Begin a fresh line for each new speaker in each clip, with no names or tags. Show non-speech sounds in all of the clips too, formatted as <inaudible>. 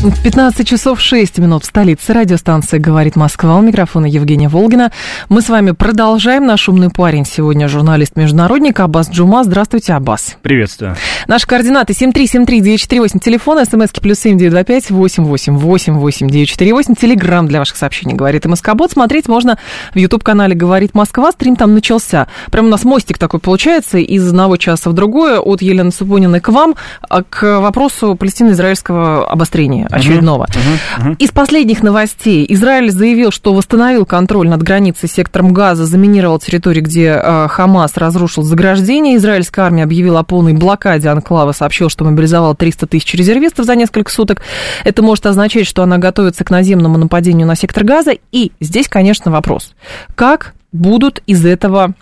15 часов 6 минут в столице. Радиостанция «Говорит Москва». У микрофона Евгения Волгина. Мы с вами продолжаем. Наш умный парень сегодня журналист-международник Аббас Джума. Здравствуйте, Аббас.
Приветствую.
Наши координаты 7373948, телефон, смски плюс 7925 888 948, телеграмм для ваших сообщений «Говорит МСК-бот». Смотреть можно в YouTube-канале «Говорит Москва». Стрим там начался. Прям у нас мостик такой получается из одного часа в другое, от Елены Супониной к вам, а к вопросу палестино-израильского обострения очередного. Uh-huh, uh-huh, uh-huh. Из последних новостей. Израиль заявил, что восстановил контроль над границей сектором Газа, заминировал территорию, где э, Хамас разрушил заграждение. Израильская армия объявила о полной блокаде анклава, сообщил, что мобилизовал 300 тысяч резервистов за несколько суток. Это может означать, что она готовится к наземному нападению на сектор Газа. И здесь, конечно, вопрос. Как будут из этого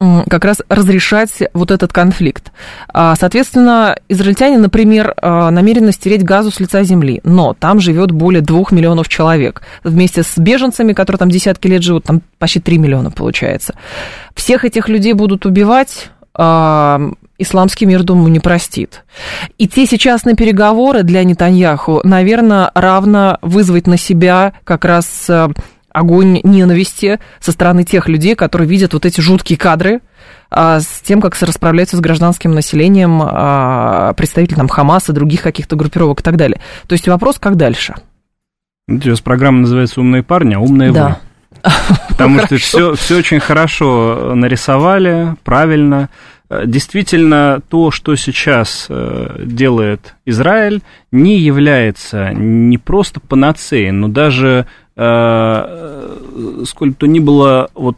как раз разрешать вот этот конфликт. А, соответственно, израильтяне, например, а, намерены стереть газу с лица земли, но там живет более двух миллионов человек. Вместе с беженцами, которые там десятки лет живут, там почти 3 миллиона получается. Всех этих людей будут убивать, а, исламский мир, думаю, не простит. И те сейчас на переговоры для Нетаньяху, наверное, равно вызвать на себя как раз огонь ненависти со стороны тех людей, которые видят вот эти жуткие кадры а, с тем, как расправляются с гражданским населением а, представители там, Хамаса, других каких-то группировок и так далее. То есть вопрос, как дальше?
У вас программа называется «Умные парни», а «Умные да. вы». <laughs> Потому что все, все очень хорошо нарисовали, правильно. Действительно, то, что сейчас э, делает Израиль, не является не просто панацеей, но даже Э, сколь то ни было вот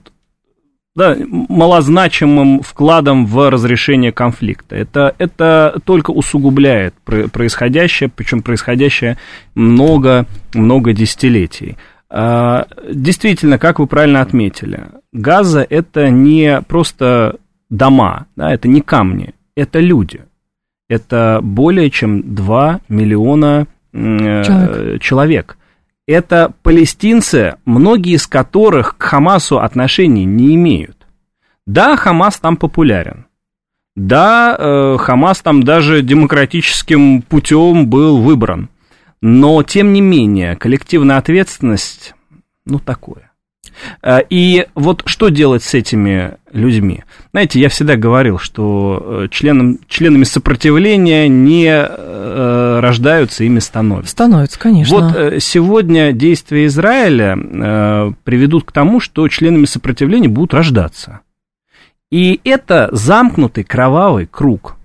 да, малозначимым вкладом в разрешение конфликта. Это, это только усугубляет происходящее, причем происходящее много, много десятилетий. Э, действительно, как вы правильно отметили, Газа это не просто дома, да, это не камни, это люди. Это более чем 2 миллиона э, человек. человек это палестинцы, многие из которых к Хамасу отношений не имеют. Да, Хамас там популярен. Да, э, Хамас там даже демократическим путем был выбран. Но, тем не менее, коллективная ответственность, ну, такое. Э, и вот что делать с этими людьми? Знаете, я всегда говорил, что э, членам, членами сопротивления не э, рождаются, ими становятся.
Становятся, конечно.
Вот сегодня действия Израиля приведут к тому, что членами сопротивления будут рождаться. И это замкнутый кровавый круг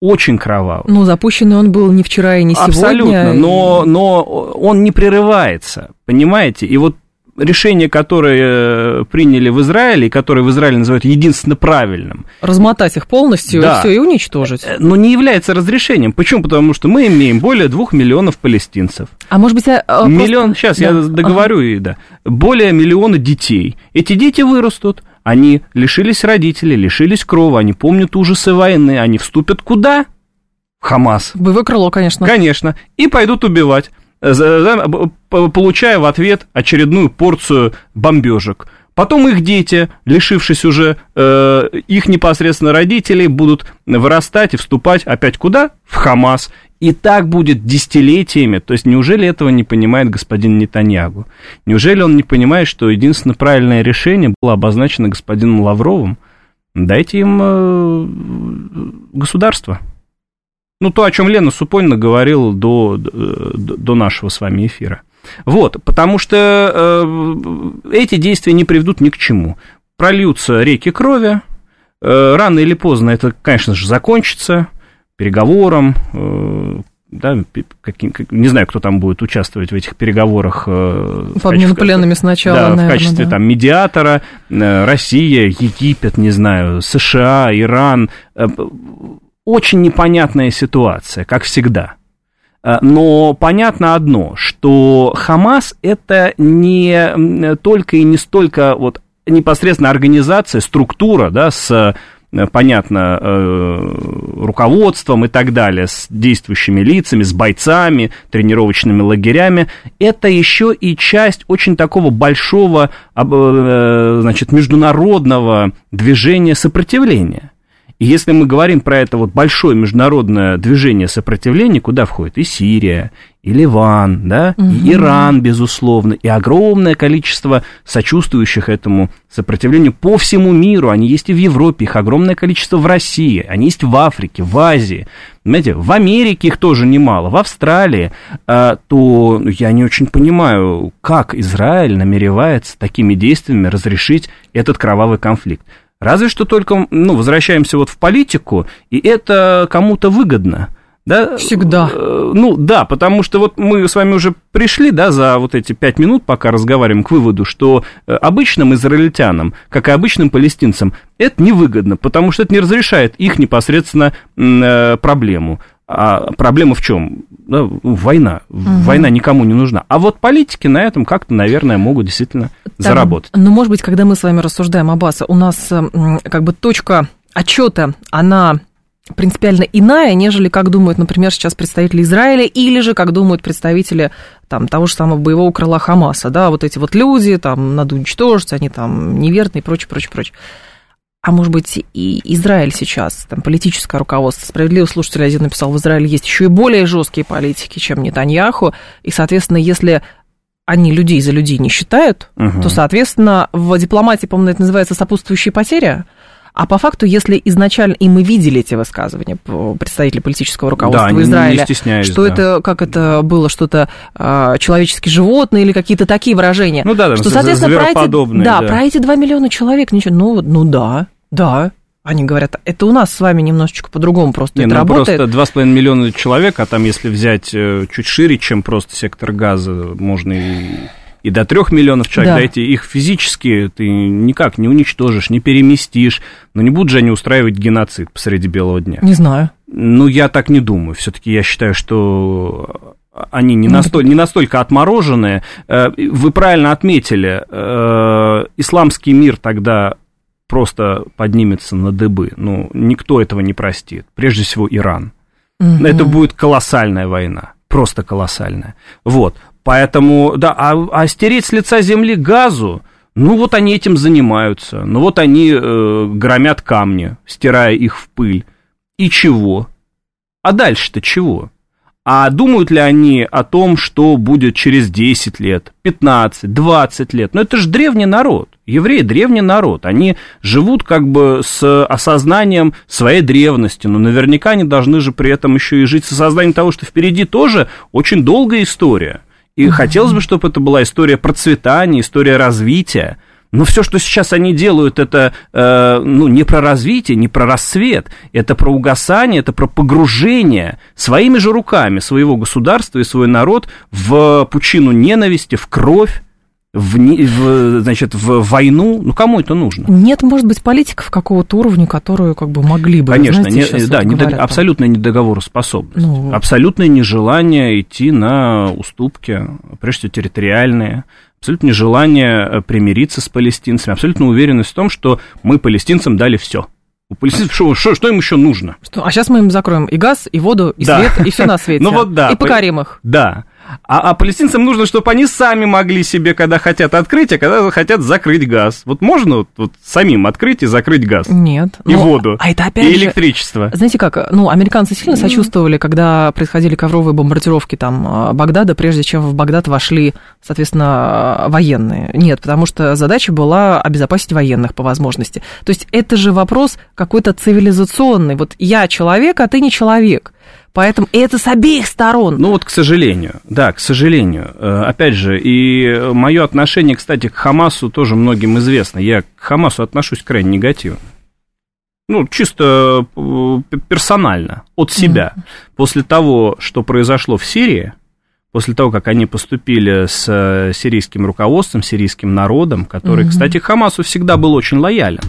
очень кровавый.
Ну, запущенный он был не вчера и не сегодня.
Абсолютно, но, но он не прерывается, понимаете? И вот решение, которое э, приняли в Израиле, и которое в Израиле называют единственно правильным.
Размотать их полностью да. и все, и уничтожить. Э,
но не является разрешением. Почему? Потому что мы имеем более двух миллионов палестинцев.
А может быть,
Миллион, просто... сейчас да. я договорю, ага. и да. Более миллиона детей. Эти дети вырастут, они лишились родителей, лишились крова, они помнят ужасы войны, они вступят куда? Хамас.
Боевое крыло, конечно.
Конечно. И пойдут убивать получая в ответ очередную порцию бомбежек. Потом их дети, лишившись уже э, их непосредственно родителей, будут вырастать и вступать опять куда? В Хамас. И так будет десятилетиями. То есть неужели этого не понимает господин Нетаньягу? Неужели он не понимает, что единственное правильное решение было обозначено господином Лавровым? Дайте им э, государство. Ну, то, о чем Лена Супонина говорила до, до, до нашего с вами эфира. Вот, потому что э, эти действия не приведут ни к чему. Прольются реки крови, э, рано или поздно это, конечно же, закончится переговором, э, да, каким, как, не знаю, кто там будет участвовать в этих переговорах.
Э, По обмену пленными сначала,
да,
наверное,
в качестве
да.
там медиатора, э, Россия, Египет, не знаю, США, Иран, э, очень непонятная ситуация, как всегда. Но понятно одно, что Хамас это не только и не столько вот непосредственно организация, структура, да, с Э, понятно, э, руководством и так далее, с действующими лицами, с бойцами, тренировочными лагерями, это еще и часть очень такого большого, э, значит, международного движения сопротивления. И если мы говорим про это вот большое международное движение сопротивления, куда входит и Сирия, и Ливан, да, угу. и Иран, безусловно, и огромное количество сочувствующих этому сопротивлению по всему миру. Они есть и в Европе, их огромное количество в России, они есть в Африке, в Азии. Знаете, в Америке их тоже немало, в Австралии, а, то я не очень понимаю, как Израиль намеревается такими действиями разрешить этот кровавый конфликт. Разве что только, ну, возвращаемся вот в политику, и это кому-то выгодно. Да?
Всегда.
Э, ну да, потому что вот мы с вами уже пришли, да, за вот эти пять минут, пока разговариваем, к выводу, что э, обычным израильтянам, как и обычным палестинцам, это невыгодно, потому что это не разрешает их непосредственно э, проблему. А проблема в чем? Да, война. Угу. Война никому не нужна. А вот политики на этом как-то, наверное, могут действительно так, заработать.
Ну, может быть, когда мы с вами рассуждаем об Аббаса, у нас как бы точка отчета, она принципиально иная, нежели как думают, например, сейчас представители Израиля, или же как думают представители там, того же самого боевого крыла Хамаса, да, вот эти вот люди, там, надо уничтожить, они там неверные и прочее, прочее, прочее. А может быть, и Израиль сейчас, там, политическое руководство, справедливый слушатель один написал, в Израиле есть еще и более жесткие политики, чем Нетаньяху, и, соответственно, если они людей за людей не считают, угу. то, соответственно, в дипломатии, по-моему, это называется сопутствующие потери, а по факту, если изначально, и мы видели эти высказывания представителей политического руководства
да,
Израиля,
не
что
да.
это, как это было, что-то э, человеческие животные или какие-то такие выражения.
Ну да, да,
что, соответственно, про эти,
да,
да, про эти 2 миллиона человек ничего, ну, ну да, да, они говорят, это у нас с вами немножечко по-другому просто Не, это ну, работает.
Просто 2,5 миллиона человек, а там, если взять э, чуть шире, чем просто сектор газа, можно и и до трех миллионов человек, да. да, эти их физически ты никак не уничтожишь, не переместишь, но не будут же они устраивать геноцид посреди белого дня.
Не знаю.
Ну, я так не думаю. Все-таки я считаю, что они не, ну, настоль, не настолько отмороженные. Э, вы правильно отметили, э, исламский мир тогда просто поднимется на дыбы. Ну, никто этого не простит. Прежде всего, Иран. Угу. Это будет колоссальная война. Просто колоссальная. Вот. Поэтому, да, а, а стереть с лица земли газу, ну вот они этим занимаются. Ну вот они э, громят камни, стирая их в пыль. И чего? А дальше-то чего? А думают ли они о том, что будет через 10 лет, 15, 20 лет? Ну, это же древний народ. Евреи – древний народ. Они живут как бы с осознанием своей древности, но наверняка они должны же при этом еще и жить с осознанием того, что впереди тоже очень долгая история – и хотелось бы, чтобы это была история процветания, история развития. Но все, что сейчас они делают, это э, ну, не про развитие, не про рассвет, это про угасание, это про погружение своими же руками своего государства и свой народ в пучину ненависти, в кровь, в, в, значит, в войну, ну кому это нужно?
Нет, может быть, политиков какого-то уровня, которые как бы могли бы.
Конечно, знаете, не, да, вот недо, абсолютно недоговороспособность, ну, абсолютное нежелание идти на уступки, прежде всего территориальные, абсолютно нежелание э, примириться с палестинцами, абсолютно уверенность в том, что мы палестинцам дали все. У палестинцев что, что, что им еще нужно?
Что? А сейчас мы им закроем и газ, и воду, и да. свет, и все на <laughs> свете.
Ну вот да.
И покорим их.
Да. А, а палестинцам нужно, чтобы они сами могли себе, когда хотят открыть, а когда хотят закрыть газ. Вот можно вот, вот самим открыть и закрыть газ?
Нет.
И ну, воду.
А это опять
и
же,
электричество.
Знаете как, ну, американцы сильно сочувствовали, когда происходили ковровые бомбардировки там а, Багдада, прежде чем в Багдад вошли, соответственно, военные. Нет, потому что задача была обезопасить военных по возможности. То есть это же вопрос какой-то цивилизационный. Вот я человек, а ты не человек. Поэтому это с обеих сторон.
Ну вот, к сожалению, да, к сожалению. Э, опять же, и мое отношение, кстати, к Хамасу тоже многим известно. Я к Хамасу отношусь крайне негативно. Ну, чисто э, персонально, от себя. Mm-hmm. После того, что произошло в Сирии, после того, как они поступили с э, сирийским руководством, сирийским народом, который, mm-hmm. кстати, к Хамасу всегда был очень лоялен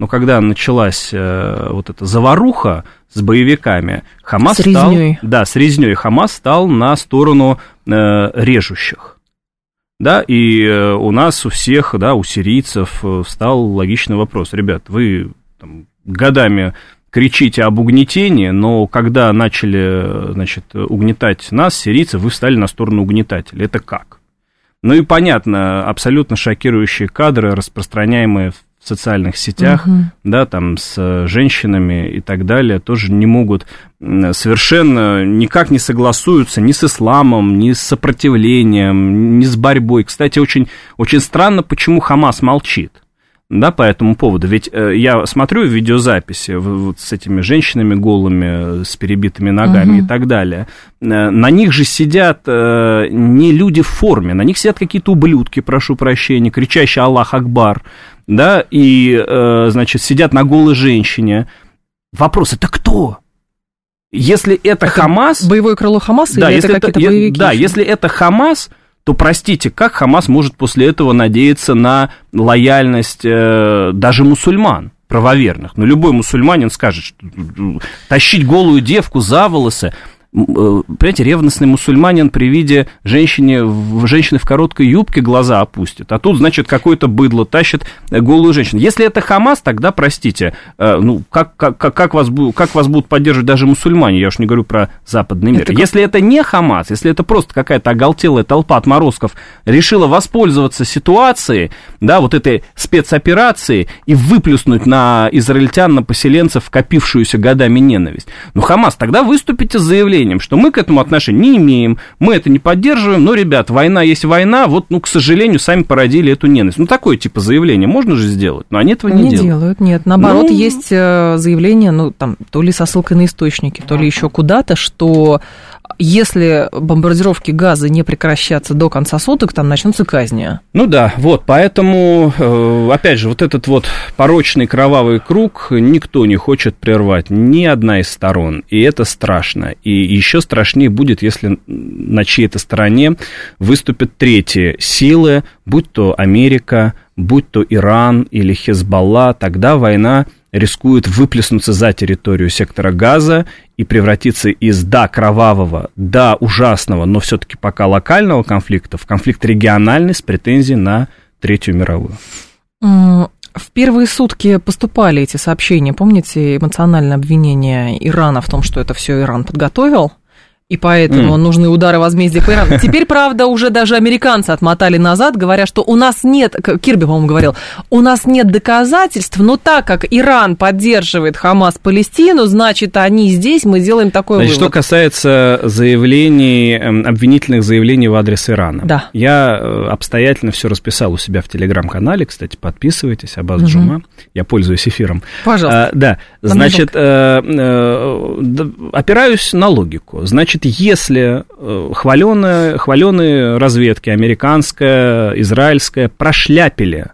но когда началась э, вот эта заваруха с боевиками, Хамас
с
стал... Да, с резней. Хамас стал на сторону э, режущих. Да, и э, у нас, у всех, да, у сирийцев э, встал логичный вопрос. Ребят, вы там, годами кричите об угнетении, но когда начали, значит, угнетать нас, сирийцы, вы встали на сторону угнетателя. Это как? Ну и понятно, абсолютно шокирующие кадры, распространяемые в социальных сетях,
Мгм.
да, там с женщинами и так далее, тоже не могут совершенно никак не согласуются ни с исламом, ни с сопротивлением, ни с борьбой. Кстати, очень, очень странно, почему Хамас молчит. Да, по этому поводу. Ведь э, я смотрю видеозаписи вот с этими женщинами голыми, с перебитыми ногами
Мгм.
и так далее. Э, на них же сидят э, не люди в форме, на них сидят какие-то ублюдки, прошу прощения, кричащие Аллах Акбар, да, и, э, значит, сидят на голой женщине. Вопрос, это кто? Если это, Хамас...
Боевое крыло Хамаса
Да,
или
если
это
это,
какие-то боевики?
да, если это Хамас, то простите, как Хамас может после этого надеяться на лояльность э, даже мусульман? правоверных. Но любой мусульманин скажет, что тащить голую девку за волосы, понимаете, ревностный мусульманин при виде женщины, в- женщины в короткой юбке глаза опустит. А тут, значит, какое-то быдло тащит э, голую женщину. Если это Хамас, тогда, простите, э, ну, как, как, как, вас, как вас будут поддерживать даже мусульмане? Я уж не говорю про западный мир.
Это как-
Если это не Хамас, если это просто какая-то оголтелая толпа отморозков решила воспользоваться ситуацией, да, вот этой спецоперацией и выплюснуть на израильтян, на поселенцев копившуюся годами ненависть. Ну, Хамас, тогда выступите с заявлением, что мы к этому отношения не имеем, мы это не поддерживаем, но, ребят, война есть война, вот, ну, к сожалению, сами породили эту ненависть. Ну, такое типа заявление можно же сделать, но они этого не,
Не
делают.
делают, нет. Наоборот,
Ну-
есть э, заявление, ну, там, то ли со ссылкой на источники, то ли еще куда-то, что если бомбардировки газа не прекратятся до конца суток, там начнутся казни.
Ну да, вот, поэтому, э, опять же, вот этот вот порочный кровавый круг никто не хочет прервать, ни одна из сторон, и это страшно. И еще страшнее будет, если на чьей-то стороне выступят третьи силы, будь то Америка, будь то Иран или Хезбалла, тогда война рискует выплеснуться за территорию сектора газа и превратиться из да кровавого, да ужасного, но все-таки пока локального конфликта в конфликт региональный с претензией на Третью мировую.
В первые сутки поступали эти сообщения, помните, эмоциональное обвинение Ирана в том, что это все Иран подготовил, и поэтому
М.
нужны удары возмездия по Ирану. Теперь, правда, уже даже американцы отмотали назад, говоря, что у нас нет, Кирби, по-моему, говорил, у нас нет доказательств, но так как Иран поддерживает Хамас Палестину, значит, они здесь, мы делаем такой
Значит, что
вывод.
касается заявлений, эм, обвинительных заявлений в адрес Ирана.
Да.
Я э, обстоятельно все расписал у себя в телеграм-канале, кстати, подписывайтесь, Абаз
Мгм.
Джума, я пользуюсь эфиром.
Пожалуйста.
А, да, значит, э, э, опираюсь на логику. Значит, если хваленые, хваленые разведки, американская, израильская, прошляпили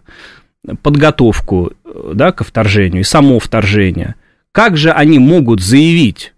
подготовку э, да, ко вторжению и само вторжение, как же они могут заявить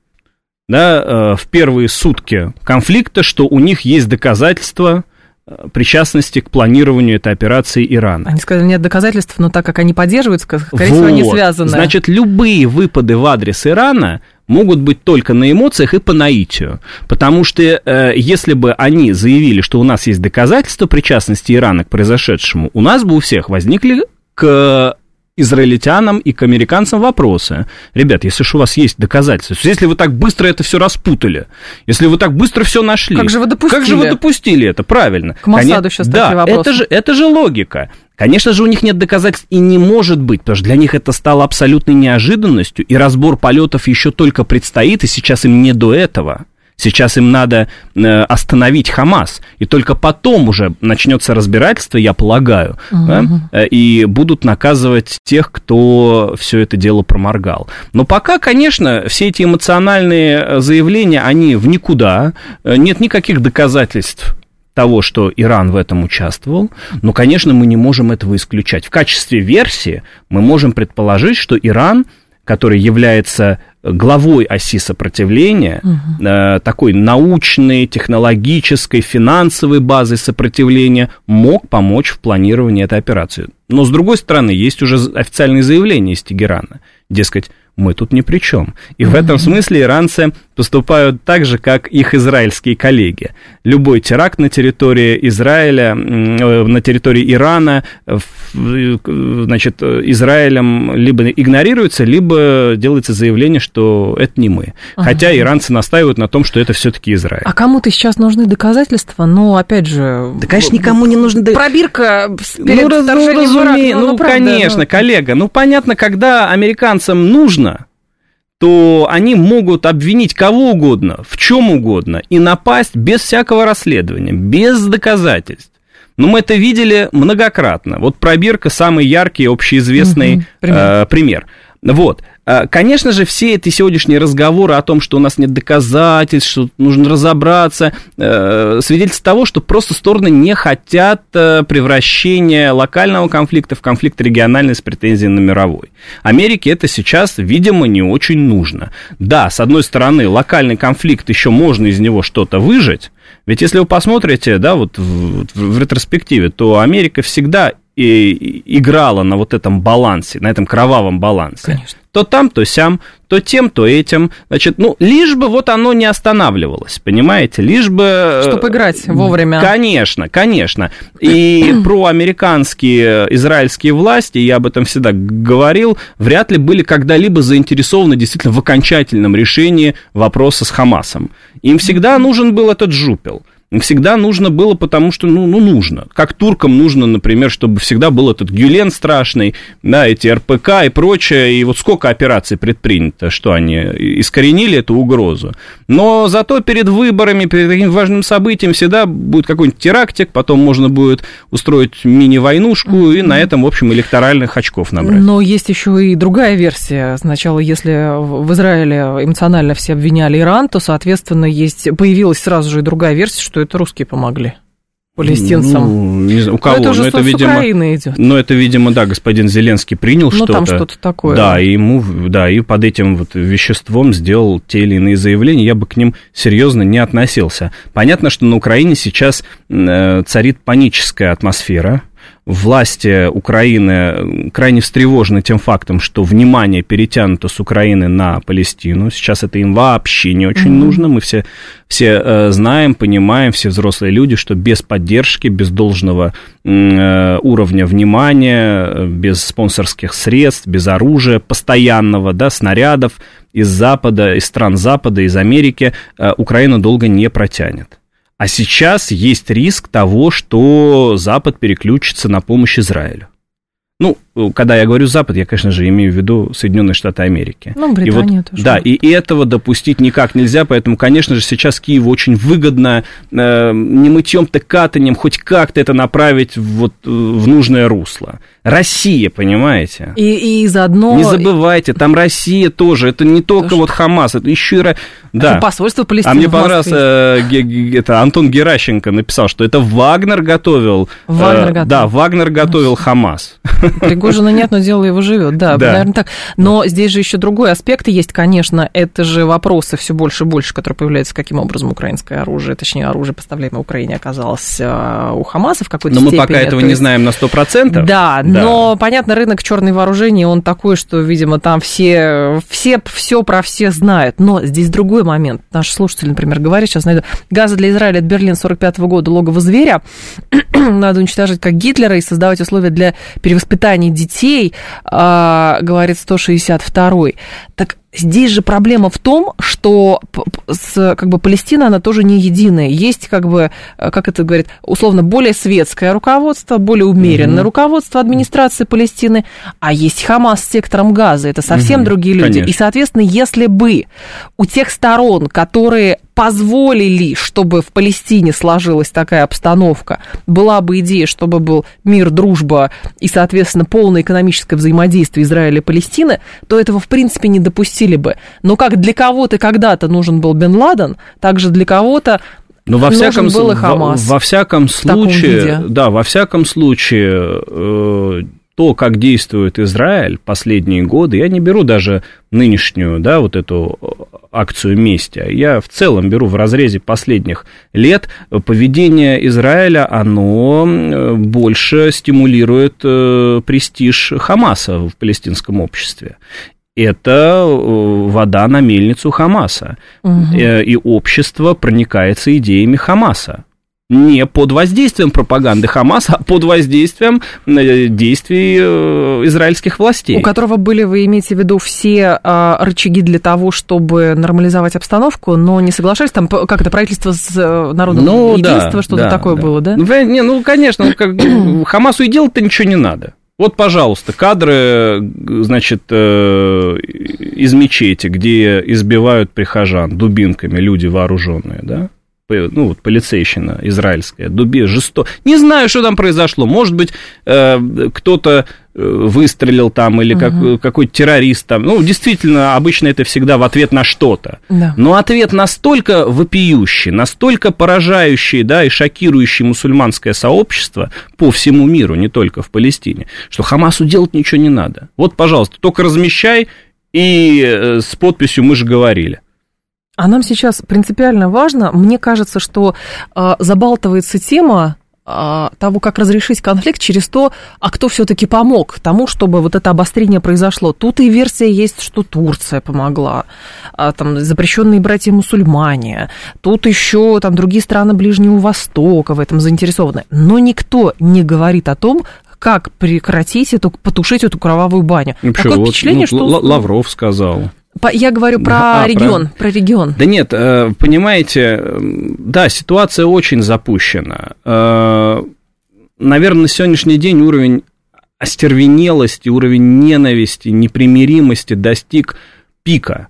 да, э, в первые сутки конфликта, что у них есть доказательства э, причастности к планированию этой операции Ирана?
Они сказали, нет доказательств, но так как они поддерживают, ск- скорее всего, они
Вот.
связаны.
Значит, любые выпады в адрес Ирана могут быть только на эмоциях и по наитию. Потому что э, если бы они заявили, что у нас есть доказательства причастности Ирана к произошедшему, у нас бы у всех возникли к израильтянам и к американцам вопросы. Ребят, если ж у вас есть доказательства, если вы так быстро это все распутали, если вы так быстро все нашли,
Как же вы допустили?
Как же вы допустили это? Правильно.
К Моссаду
Коне-
сейчас
да,
такие вопросы.
это же, это же логика. Конечно же, у них нет доказательств и не может быть, потому что для них это стало абсолютной неожиданностью, и разбор полетов еще только предстоит, и сейчас им не до этого. Сейчас им надо э, остановить Хамас, и только потом уже начнется разбирательство, я полагаю, да, э, и будут наказывать тех, кто все это дело проморгал. Но пока, конечно, все эти эмоциональные э, заявления, они в никуда, нет никаких доказательств того, что Иран в этом участвовал, но, конечно, мы не можем этого исключать. В качестве версии мы можем предположить, что Иран который является главой оси сопротивления, угу. э, такой научной, технологической, финансовой базой сопротивления, мог помочь в планировании этой операции. Но, с другой стороны, есть уже официальные заявления из Тегерана. Дескать, мы тут ни при чем. И в этом смысле иранцы поступают так же, как их израильские коллеги. Любой теракт на территории Израиля, э, на территории Ирана, значит, Израилем либо игнорируется, либо делается заявление, что это не мы. Ага. Хотя иранцы настаивают на том, что это все-таки Израиль.
А кому-то сейчас нужны доказательства, но опять же...
Да, конечно, никому не нужны...
Пробирка перед
ну, раз, ну, разуме... ну, ну, ну правда, конечно, ну... коллега, ну, понятно, когда американцам нужно, то они могут обвинить кого угодно, в чем угодно, и напасть без всякого расследования, без доказательств. Но мы это видели многократно. Вот пробирка самый яркий, общеизвестный угу, пример. Э, пример. Вот. А, конечно же, все эти сегодняшние разговоры о том, что у нас нет доказательств, что нужно разобраться, э, свидетельство того, что просто стороны не хотят э, превращения локального конфликта в конфликт региональный с претензией на мировой. Америке это сейчас, видимо, не очень нужно. Да, с одной стороны, локальный конфликт, еще можно из него что-то выжить, ведь если вы посмотрите, да, вот в, в ретроспективе, то Америка всегда играла на вот этом балансе, на этом кровавом балансе. Конечно. То там, то сям, то тем, то этим. Значит, ну, лишь бы вот оно не останавливалось, понимаете? Лишь бы...
Э, Чтобы играть вовремя.
Конечно, конечно. И <clears throat> проамериканские израильские власти, я об этом всегда говорил, вряд ли были когда-либо заинтересованы действительно в окончательном решении вопроса с Хамасом. Им всегда нужен был этот жупел всегда нужно было, потому что, ну, ну, нужно. Как туркам нужно, например, чтобы всегда был этот Гюлен страшный, да, эти РПК и прочее, и вот сколько операций предпринято, что они искоренили эту угрозу. Но зато перед выборами, перед таким важным событием всегда будет какой-нибудь терактик, потом можно будет устроить мини-войнушку mm-hmm. и на этом, в общем, электоральных очков набрать.
Но есть еще и другая версия. Сначала, если в Израиле эмоционально все обвиняли Иран, то, соответственно, есть, появилась сразу же и другая версия, что что это русские помогли палестинцам. Ну,
не знаю, у кого? Но
это уже
но
это, видимо, Украины идет.
Но это, видимо, да, господин Зеленский принял ну, что-то.
там что-то такое.
Да, и ему, да, и под этим вот веществом сделал те или иные заявления. Я бы к ним серьезно не относился. Понятно, что на Украине сейчас э, царит паническая атмосфера власти Украины крайне встревожены тем фактом, что внимание перетянуто с Украины на Палестину. Сейчас это им вообще не очень mm-hmm. нужно. Мы все, все э, знаем, понимаем, все взрослые люди, что без поддержки, без должного э, уровня внимания, без спонсорских средств, без оружия постоянного, да, снарядов из Запада, из стран Запада, из Америки, э, Украина долго не протянет. А сейчас есть риск того, что Запад переключится на помощь Израилю. Ну, когда я говорю Запад, я, конечно же, имею в виду Соединенные Штаты Америки.
Ну, Британия
и вот,
тоже.
Да, и, и этого допустить никак нельзя, поэтому, конечно же, сейчас Киеву очень выгодно э, не мытьем-то катанием хоть как-то это направить вот, в нужное русло. Россия, понимаете?
И, и заодно...
Не забывайте, там Россия тоже, это не только вот Хамас, это еще и...
Да. Это посольство Палестины
А мне понравился э, это, Антон Геращенко написал, что это Вагнер готовил...
Вагнер э, готовил.
Да, Вагнер готовил Хамас.
Пригожина нет, но дело его живет, да, да, наверное так. Но здесь же еще другой аспект есть, конечно, это же вопросы все больше и больше, которые появляются, каким образом украинское оружие, точнее, оружие, поставляемое Украине, оказалось э, у Хамаса в какой-то
но
степени.
Но мы пока этого
есть...
не знаем на 100%.
Да, да, но, понятно, рынок черной вооружений, он такой, что, видимо, там все, все все про все знают. Но здесь другой момент. Наш слушатель, например, говорит, сейчас найду, газы для Израиля от Берлин 45 -го года, логово зверя, <clears throat> надо уничтожить как Гитлера и создавать условия для перевоспитания детей, а, говорит 162-й. Так Здесь же проблема в том, что с, как бы Палестина, она тоже не единая. Есть, как бы, э, как это говорит, условно, более светское руководство, более умеренное угу. руководство администрации Палестины, а есть Хамас с сектором Газа. Это совсем угу, другие люди. Конечно. И, соответственно, если бы у тех сторон, которые позволили, чтобы в Палестине сложилась такая обстановка, была бы идея, чтобы был мир, дружба и, соответственно, полное экономическое взаимодействие Израиля и Палестины, то этого, в принципе, не допустили бы. Но как для кого-то когда-то нужен был Бен Ладен, так же для кого-то но во всяком, был и Хамас
во, во всяком случае, да, во всяком случае, э, то, как действует Израиль последние годы, я не беру даже нынешнюю, да, вот эту акцию мести, я в целом беру в разрезе последних лет, поведение Израиля, оно больше стимулирует э, престиж Хамаса в палестинском обществе это э, вода на мельницу Хамаса. Угу. И общество проникается идеями Хамаса не под воздействием пропаганды Хамаса, а под воздействием э, действий э, израильских властей.
У которого были, вы имеете в виду, все а, рычаги для того, чтобы нормализовать обстановку, но не соглашались, там как это, правительство с э, народом ну, единства, да, что-то да, такое да. было, да?
Не, ну, конечно, ну, как, <clears throat> Хамасу и делать-то ничего не надо. Вот, пожалуйста, кадры, значит, из мечети, где избивают прихожан дубинками люди вооруженные, да? Ну, вот, полицейщина израильская, дуби, жестоко. Не знаю, что там произошло. Может быть, э, кто-то э, выстрелил там или как, угу. какой-то террорист там. Ну, действительно, обычно это всегда в ответ на что-то. Да. Но ответ настолько вопиющий, настолько поражающий, да, и шокирующий мусульманское сообщество по всему миру, не только в Палестине, что Хамасу делать ничего не надо. Вот, пожалуйста, только размещай и э, с подписью «Мы же говорили».
А нам сейчас принципиально важно, мне кажется, что э, забалтывается тема э, того, как разрешить конфликт через то, а кто все-таки помог тому, чтобы вот это обострение произошло. Тут и версия есть, что Турция помогла, а, там запрещенные братья-мусульмане, тут еще там другие страны Ближнего Востока в этом заинтересованы. Но никто не говорит о том, как прекратить эту, потушить эту кровавую баню.
Ну, Такое вот, впечатление, ну, что... Лавров сказал.
Я говорю про а, регион, про... про регион.
Да нет, э, понимаете, да, ситуация очень запущена. Э, Наверное, на сегодняшний день уровень остервенелости, уровень ненависти, непримиримости достиг пика,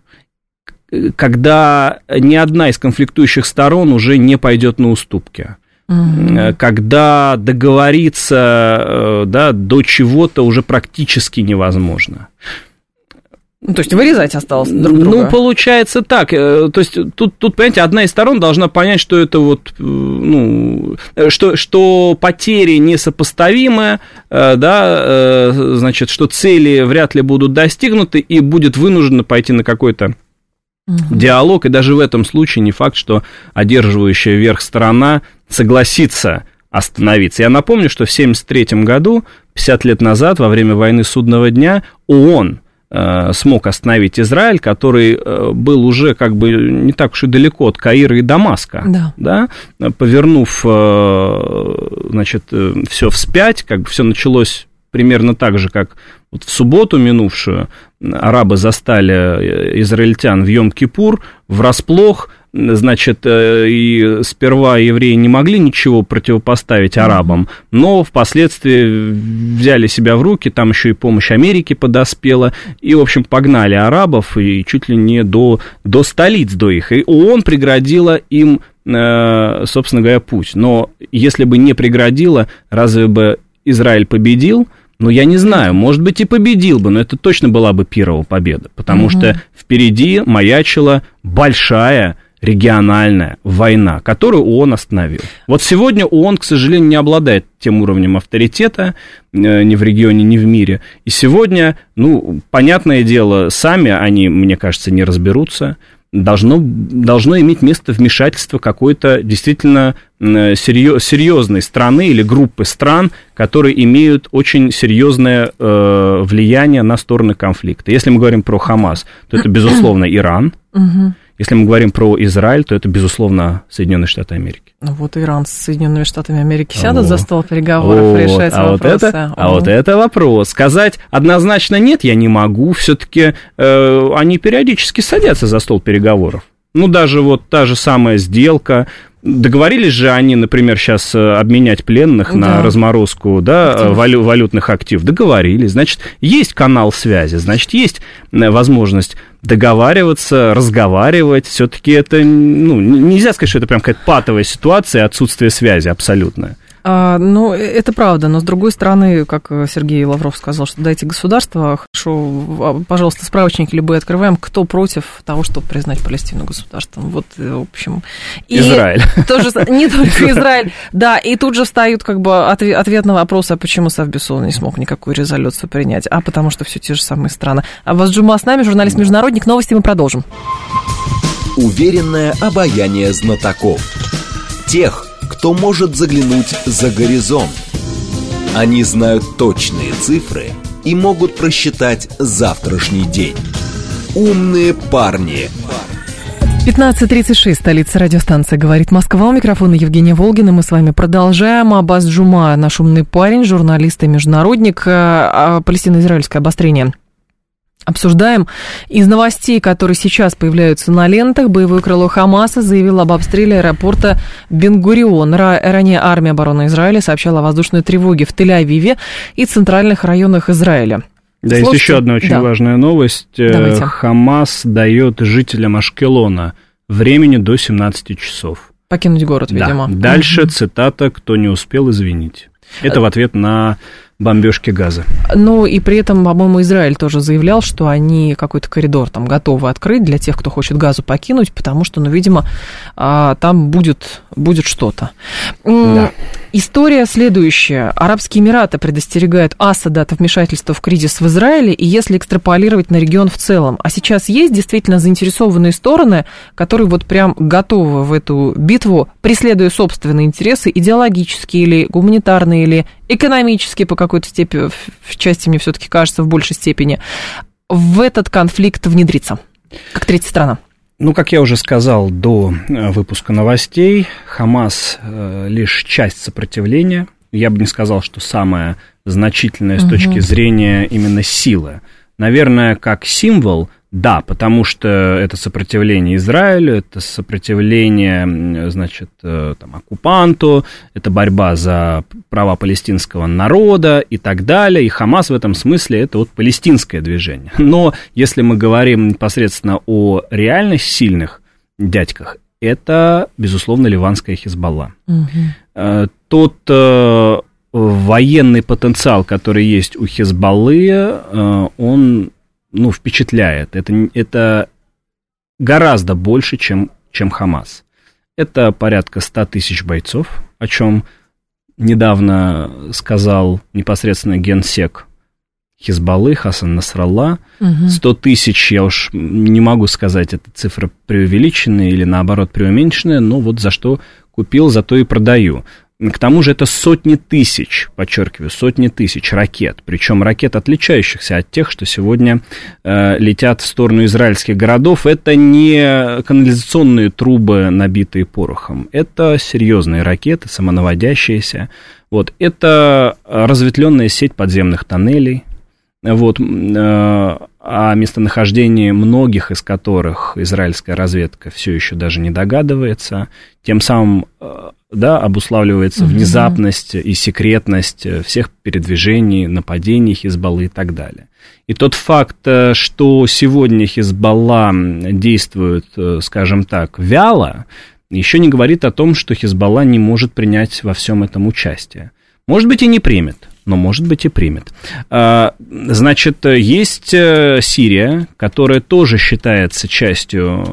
когда ни одна из конфликтующих сторон уже не пойдет на уступки. Угу. Когда договориться да, до чего-то уже практически невозможно.
Ну, то есть вырезать осталось друг друга.
Ну, получается так. Э, то есть тут, тут, понимаете, одна из сторон должна понять, что это вот, э, ну, что, что потери несопоставимы, э, да, значит, что цели вряд ли будут достигнуты, и будет вынуждена пойти на какой-то угу. диалог, и даже в этом случае не факт, что одерживающая верх сторона согласится остановиться. Я напомню, что в 1973 году, 50 лет назад, во время войны Судного дня, ООН Э, смог остановить Израиль, который э, был уже как бы не так уж и далеко от Каира и Дамаска, да. Да, повернув, э, значит, все вспять, как бы все началось примерно так же, как вот в субботу минувшую арабы застали израильтян в Йом-Кипур врасплох, значит, э, и сперва евреи не могли ничего противопоставить арабам, но впоследствии взяли себя в руки, там еще и помощь Америки подоспела, и, в общем, погнали арабов, и чуть ли не до, до столиц, до их. И ООН преградила им, э, собственно говоря, путь. Но если бы не преградила, разве бы Израиль победил? Ну, я не знаю, может быть, и победил бы, но это точно была бы первая победа, потому угу. что впереди маячила большая региональная война, которую ООН остановил. Вот сегодня ООН, к сожалению, не обладает тем уровнем авторитета э, ни в регионе, ни в мире. И сегодня, ну, понятное дело, сами они, мне кажется, не разберутся. Должно, должно иметь место вмешательство какой-то действительно серьез, серьезной страны или группы стран, которые имеют очень серьезное э, влияние на стороны конфликта. Если мы говорим про Хамас, то это, <clears throat> безусловно, Иран. Если мы говорим про Израиль, то это, безусловно, Соединенные Штаты Америки.
Ну вот Иран с Соединенными Штатами Америки сядут О. за стол переговоров, вот. решать а вопросы.
Вот это, а вот это вопрос. Сказать однозначно нет я не могу. Все-таки э, они периодически садятся за стол переговоров. Ну, даже вот та же самая сделка, Договорились же они, например, сейчас э, обменять пленных да. на разморозку да, валю, валютных активов. Договорились. Значит, есть канал связи, значит, есть э, возможность договариваться, разговаривать. Все-таки это, ну, нельзя сказать, что это прям какая-то патовая ситуация, отсутствие связи абсолютно.
А, ну, это правда, но с другой стороны, как Сергей Лавров сказал, что дайте государство, хорошо, а, пожалуйста, справочники любые открываем, кто против того, чтобы признать Палестину государством. Вот, э, в общем...
И Израиль. <laughs>
Тоже, не только Израиль, да, и тут же встают как бы ответ, на вопрос, а почему Совбесов не смог никакую резолюцию принять, а потому что все те же самые страны. А вас Джума с нами, журналист-международник, новости мы продолжим.
Уверенное обаяние знатоков. Тех, кто может заглянуть за горизонт. Они знают точные цифры и могут просчитать завтрашний день. Умные парни.
15.36, столица радиостанции «Говорит Москва». У микрофона Евгения Волгина. Мы с вами продолжаем. Аббас Джума, наш умный парень, журналист и международник. Э, а, палестино-израильское обострение обсуждаем. Из новостей, которые сейчас появляются на лентах, боевое крыло Хамаса заявило об обстреле аэропорта Бенгурион. Ранее армия обороны Израиля сообщала о воздушной тревоге в Тель-Авиве и центральных районах Израиля.
Да, Слушайте, есть еще одна очень да. важная новость. Э, Давайте. Хамас дает жителям Ашкелона времени до 17 часов.
Покинуть город, видимо.
Да. Дальше угу. цитата «Кто не успел, извините». Это в ответ на бомбежки газа.
Ну и при этом, по-моему, Израиль тоже заявлял, что они какой-то коридор там готовы открыть для тех, кто хочет газу покинуть, потому что, ну, видимо, а, там будет, будет что-то. Да. История следующая. Арабские Эмираты предостерегают Асада от вмешательства в кризис в Израиле, и если экстраполировать на регион в целом. А сейчас есть действительно заинтересованные стороны, которые вот прям готовы в эту битву, преследуя собственные интересы, идеологические или гуманитарные, или экономические по какой-то степени, в части, мне все-таки кажется, в большей степени, в этот конфликт внедриться, как третья страна?
Ну, как я уже сказал до э, выпуска новостей, Хамас э, лишь часть сопротивления. Я бы не сказал, что самая значительная угу. с точки зрения именно силы. Наверное, как символ да, потому что это сопротивление Израилю, это сопротивление, значит, э, там, оккупанту, это борьба за права палестинского народа и так далее. И Хамас в этом смысле это вот палестинское движение. <laughs> Но если мы говорим непосредственно о реальных сильных дядьках, это, безусловно, ливанская Хизбалла. Угу. Тот э, военный потенциал, который есть у Хизбаллы, он ну, впечатляет. Это, это гораздо больше, чем, чем Хамас. Это порядка 100 тысяч бойцов, о чем недавно сказал непосредственно генсек Хизбаллы Хасан Насралла. Угу. 100 тысяч, я уж не могу сказать, это цифра преувеличенная или наоборот преуменьшенная, но вот за что купил, за то и продаю. К тому же это сотни тысяч, подчеркиваю, сотни тысяч ракет, причем ракет, отличающихся от тех, что сегодня э, летят в сторону израильских городов. Это не канализационные трубы, набитые порохом, это серьезные ракеты, самонаводящиеся. Вот, это разветвленная сеть подземных тоннелей, вот, э, о местонахождении многих из которых израильская разведка все еще даже не догадывается, тем самым э, да, обуславливается угу. внезапность и секретность всех передвижений, нападений Хизбаллы и так далее. И тот факт, э, что сегодня Хизбалла действует, скажем так, вяло, еще не говорит о том, что Хизбалла не может принять во всем этом участие. Может быть, и не примет но, может быть, и примет. А, значит, есть э, Сирия, которая тоже считается частью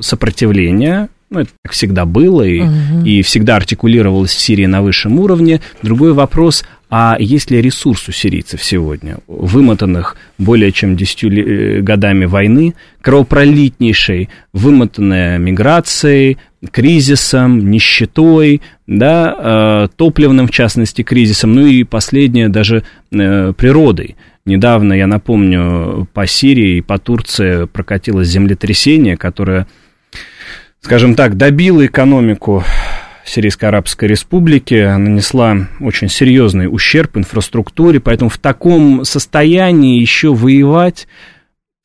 сопротивления, ну, это как всегда было и, угу. и всегда артикулировалось в Сирии на высшем уровне. Другой вопрос, а есть ли ресурс у сирийцев сегодня, вымотанных более чем 10 э, годами войны, кровопролитнейшей, вымотанная миграцией, кризисом, нищетой, да, э, топливным, в частности, кризисом, ну и последнее даже э, природой. Недавно, я напомню, по Сирии и по Турции прокатилось землетрясение, которое, скажем так, добило экономику Сирийской Арабской Республики, нанесла очень серьезный ущерб инфраструктуре, поэтому в таком состоянии еще воевать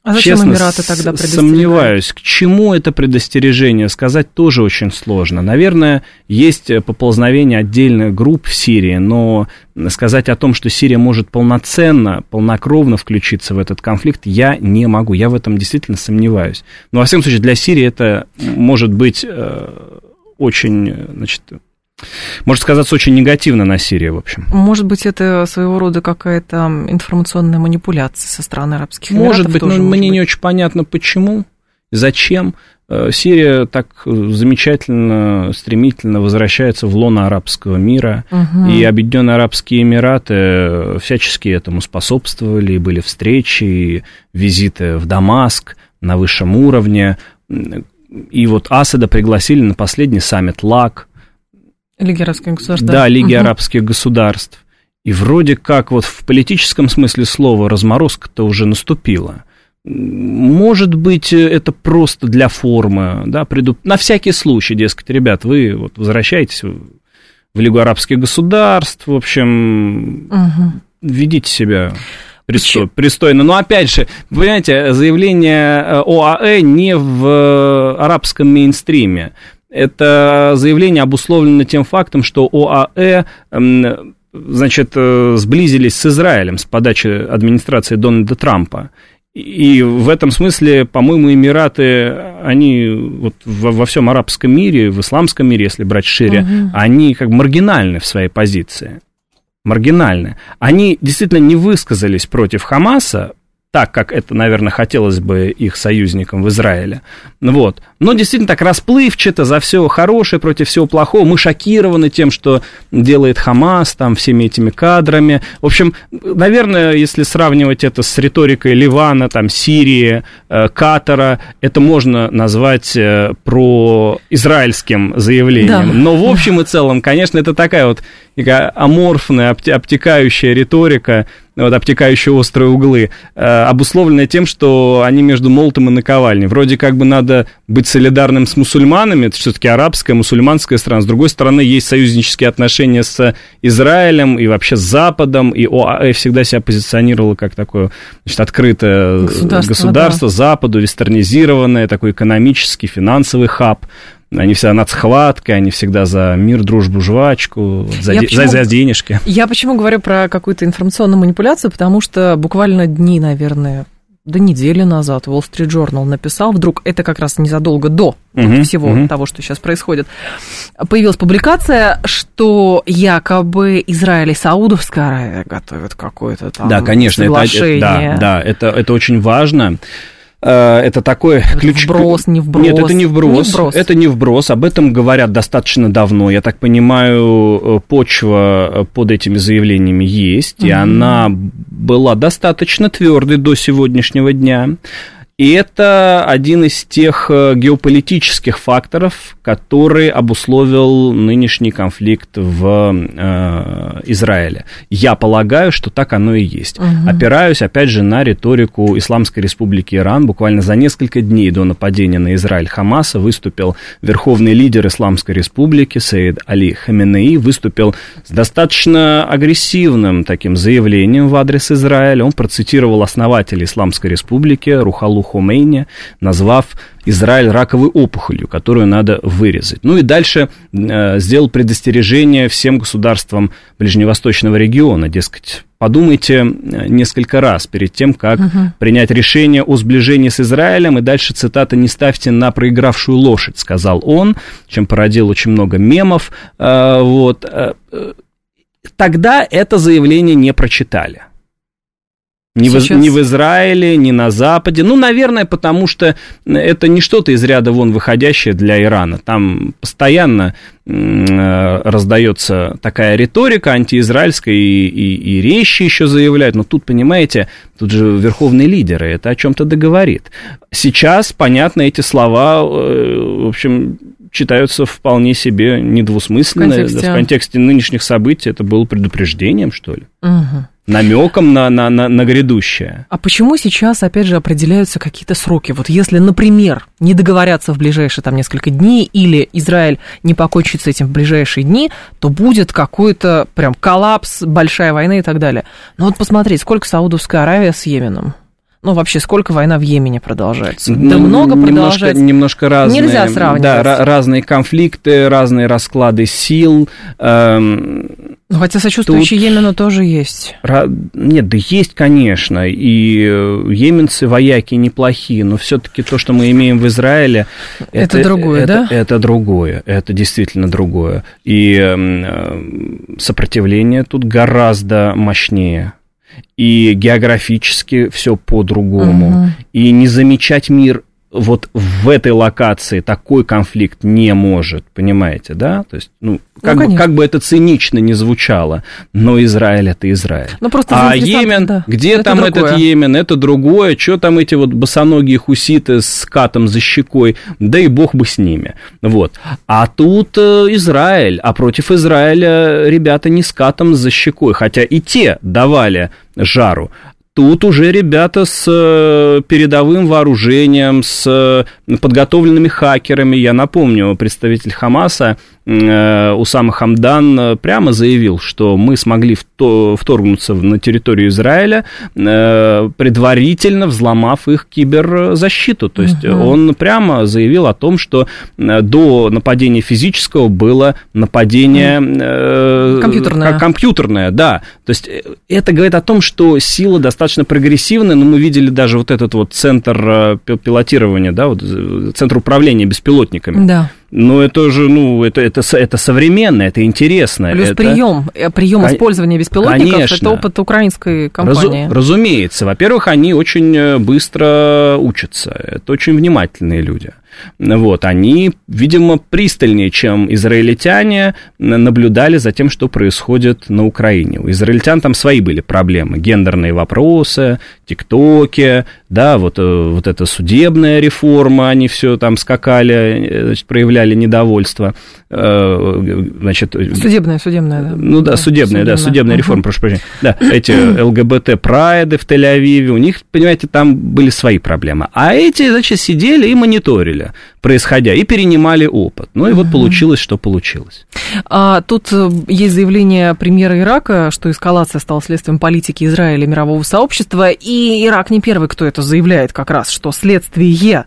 а зачем
Честно,
Эмираты тогда
сомневаюсь, к чему это предостережение сказать тоже очень сложно. Наверное, есть поползновение отдельных групп в Сирии, но сказать о том, что Сирия может полноценно, полнокровно включиться в этот конфликт, я не могу. Я в этом действительно сомневаюсь. Но, во всяком случае, для Сирии это может быть э, очень, значит, может сказаться очень негативно на Сирии, в общем.
Может быть, это своего рода какая-то информационная манипуляция со стороны арабских
Может Эмиратов быть, но мне быть. не очень понятно, почему, зачем. Э, Сирия так замечательно, стремительно возвращается в лоно арабского мира, угу. и Объединенные Арабские Эмираты всячески этому способствовали, и были встречи, и визиты в Дамаск на высшем уровне, и вот Асада пригласили на последний саммит ЛАК.
Лиги арабских государств.
Да, Лиги угу. арабских государств. И вроде как вот в политическом смысле слова разморозка-то уже наступила. Может быть, это просто для формы, да, приду... на всякий случай, дескать, ребят, вы вот возвращаетесь в Лигу арабских государств, в общем, угу. ведите себя пристой, пристойно. Но опять же, понимаете, заявление э, ОАЭ не в э, арабском мейнстриме. Это заявление обусловлено тем фактом, что ОАЭ значит, э, сблизились с Израилем с подачи администрации Дональда Трампа. И в этом смысле, по-моему, Эмираты, они вот во, во всем арабском мире, в исламском мире, если брать шире, угу. они как маргинальны в своей позиции маргинальны. Они действительно не высказались против Хамаса, так, как это, наверное, хотелось бы их союзникам в Израиле. Вот. Но действительно так расплывчато за все хорошее против всего плохого. Мы шокированы тем, что делает Хамас, там, всеми этими кадрами. В общем, наверное, если сравнивать это с риторикой Ливана, там, Сирии, э, Катара, это можно назвать э, про израильским заявлением. Да. Но в общем и целом, конечно, это такая вот аморфная, обтекающая риторика, вот, обтекающие острые углы, э, обусловленная тем, что они между молотом и наковальней. Вроде как бы надо быть солидарным с мусульманами, это все-таки арабская, мусульманская страна. С другой стороны, есть союзнические отношения с Израилем и вообще с Западом, и ОАЭ всегда себя позиционировало как такое значит, открытое государство, государство да. Западу, вестернизированное, такой экономический, финансовый хаб. Они всегда над схваткой, они всегда за мир, дружбу, жвачку, за, де, почему, за, за денежки.
Я почему говорю про какую-то информационную манипуляцию, потому что буквально дни, наверное, до недели назад Wall Street Journal написал, вдруг это как раз незадолго до uh всего uh того, что сейчас происходит, появилась публикация, что якобы Израиль и Саудовская Аравия готовят какое-то там
да, конечно, соглашение. Это, да, да, это, это очень важно. Э, это такой ключ...
Вброс, не вброс.
Нет, это не вброс, не вброс. Это не вброс. Об этом говорят достаточно давно. Я так понимаю, э, почва э, под этими заявлениями есть, угу. и она была достаточно твердой до сегодняшнего дня. И это один из тех э, геополитических факторов, который обусловил нынешний конфликт в э, Израиле. Я полагаю, что так оно и есть. Угу. Опираюсь, опять же, на риторику Исламской Республики Иран. Буквально за несколько дней до нападения на Израиль Хамаса выступил верховный лидер Исламской Республики Саид Али Хаменеи, выступил с достаточно агрессивным таким заявлением в адрес Израиля. Он процитировал основателя Исламской Республики Рухалу Хомейни, назвав Израиль раковой опухолью, которую надо вырезать. Ну и дальше э, сделал предостережение всем государствам Ближневосточного региона, дескать, подумайте э, несколько раз перед тем, как угу. принять решение о сближении с Израилем, и дальше цитата «не ставьте на проигравшую лошадь», сказал он, чем породил очень много мемов, э, вот. Э, э тогда это заявление не прочитали. Ни в, ни в Израиле, ни на Западе. Ну, наверное, потому что это не что-то из ряда вон выходящее для Ирана. Там постоянно э, раздается такая риторика антиизраильская, и, и, и речи еще заявляют. Но тут, понимаете, тут же верховные лидеры, это о чем-то договорит. Сейчас, понятно, эти слова, э, в общем, читаются вполне себе недвусмысленно. В контексте, в контексте нынешних событий это было предупреждением, что ли. Угу намеком на, на, на, на грядущее.
А почему сейчас, опять же, определяются какие-то сроки? Вот если, например, не договорятся в ближайшие там несколько дней, или Израиль не покончит с этим в ближайшие дни, то будет какой-то прям коллапс, большая война и так далее. Но вот посмотреть, сколько Саудовская Аравия с Йеменом. Ну, вообще, сколько война в Йемене продолжается? Да ну, много
немножко,
продолжается.
Немножко разные...
Нельзя сравнивать.
Да, разные конфликты, разные расклады сил. Эм,
ну, хотя сочувствующие Тут... Йемену тоже есть.
Нет, да есть, конечно. И э, йеменцы, вояки неплохие, но все-таки то, что мы имеем в Израиле...
Это, это другое,
это,
да?
Это другое, это действительно другое. И эм, э, сопротивление тут гораздо мощнее и географически все по-другому. Угу. И не замечать мир вот в этой локации такой конфликт не может, понимаете, да? То есть, ну, как, ну, бы, как бы это цинично не звучало, но Израиль это Израиль. Ну, просто а Йемен, да. где это там другое. этот Йемен, это другое, что там эти вот босоногие хуситы с катом за щекой, да и бог бы с ними, вот. А тут э, Израиль, а против Израиля ребята не с катом за щекой, хотя и те давали жару. Тут уже ребята с э, передовым вооружением, с э, подготовленными хакерами. Я напомню, представитель Хамаса Усама Хамдан э, прямо заявил, что мы смогли вторгнуться на территорию Израиля, э, предварительно взломав их киберзащиту. То есть угу. он прямо заявил о том, что до нападения физического было нападение
компьютерное.
компьютерное, да. То есть это говорит о том, что сила достаточно прогрессивная, но мы видели даже вот этот вот центр пилотирования, да, вот центр управления беспилотниками.
Да.
Но это же, ну, это, это, это современно, это интересно.
Плюс
это...
прием, э, прием Кон... использования беспилотников, Конечно. это опыт украинской компании.
Разу... Разумеется. Во-первых, они очень э, быстро учатся, это очень внимательные люди. Вот, они, видимо, пристальнее, чем израильтяне, наблюдали за тем, что происходит на Украине. У израильтян там свои были проблемы, гендерные вопросы, тиктоки, да, вот, э, вот эта судебная реформа, они все там скакали, э, значит, проявляли недовольство. Э, значит,
судебная, судебная, да.
Ну да, судебная, судебная. да, судебная uh-huh. реформа, прошу прощения. Да, эти ЛГБТ-прайды в Тель-Авиве, у них, понимаете, там были свои проблемы. А эти, значит, сидели и мониторили происходя, и перенимали опыт. Ну и вот получилось, что получилось.
А, тут есть заявление премьера Ирака, что эскалация стала следствием политики Израиля и мирового сообщества, и Ирак не первый, кто это заявляет как раз, что следствие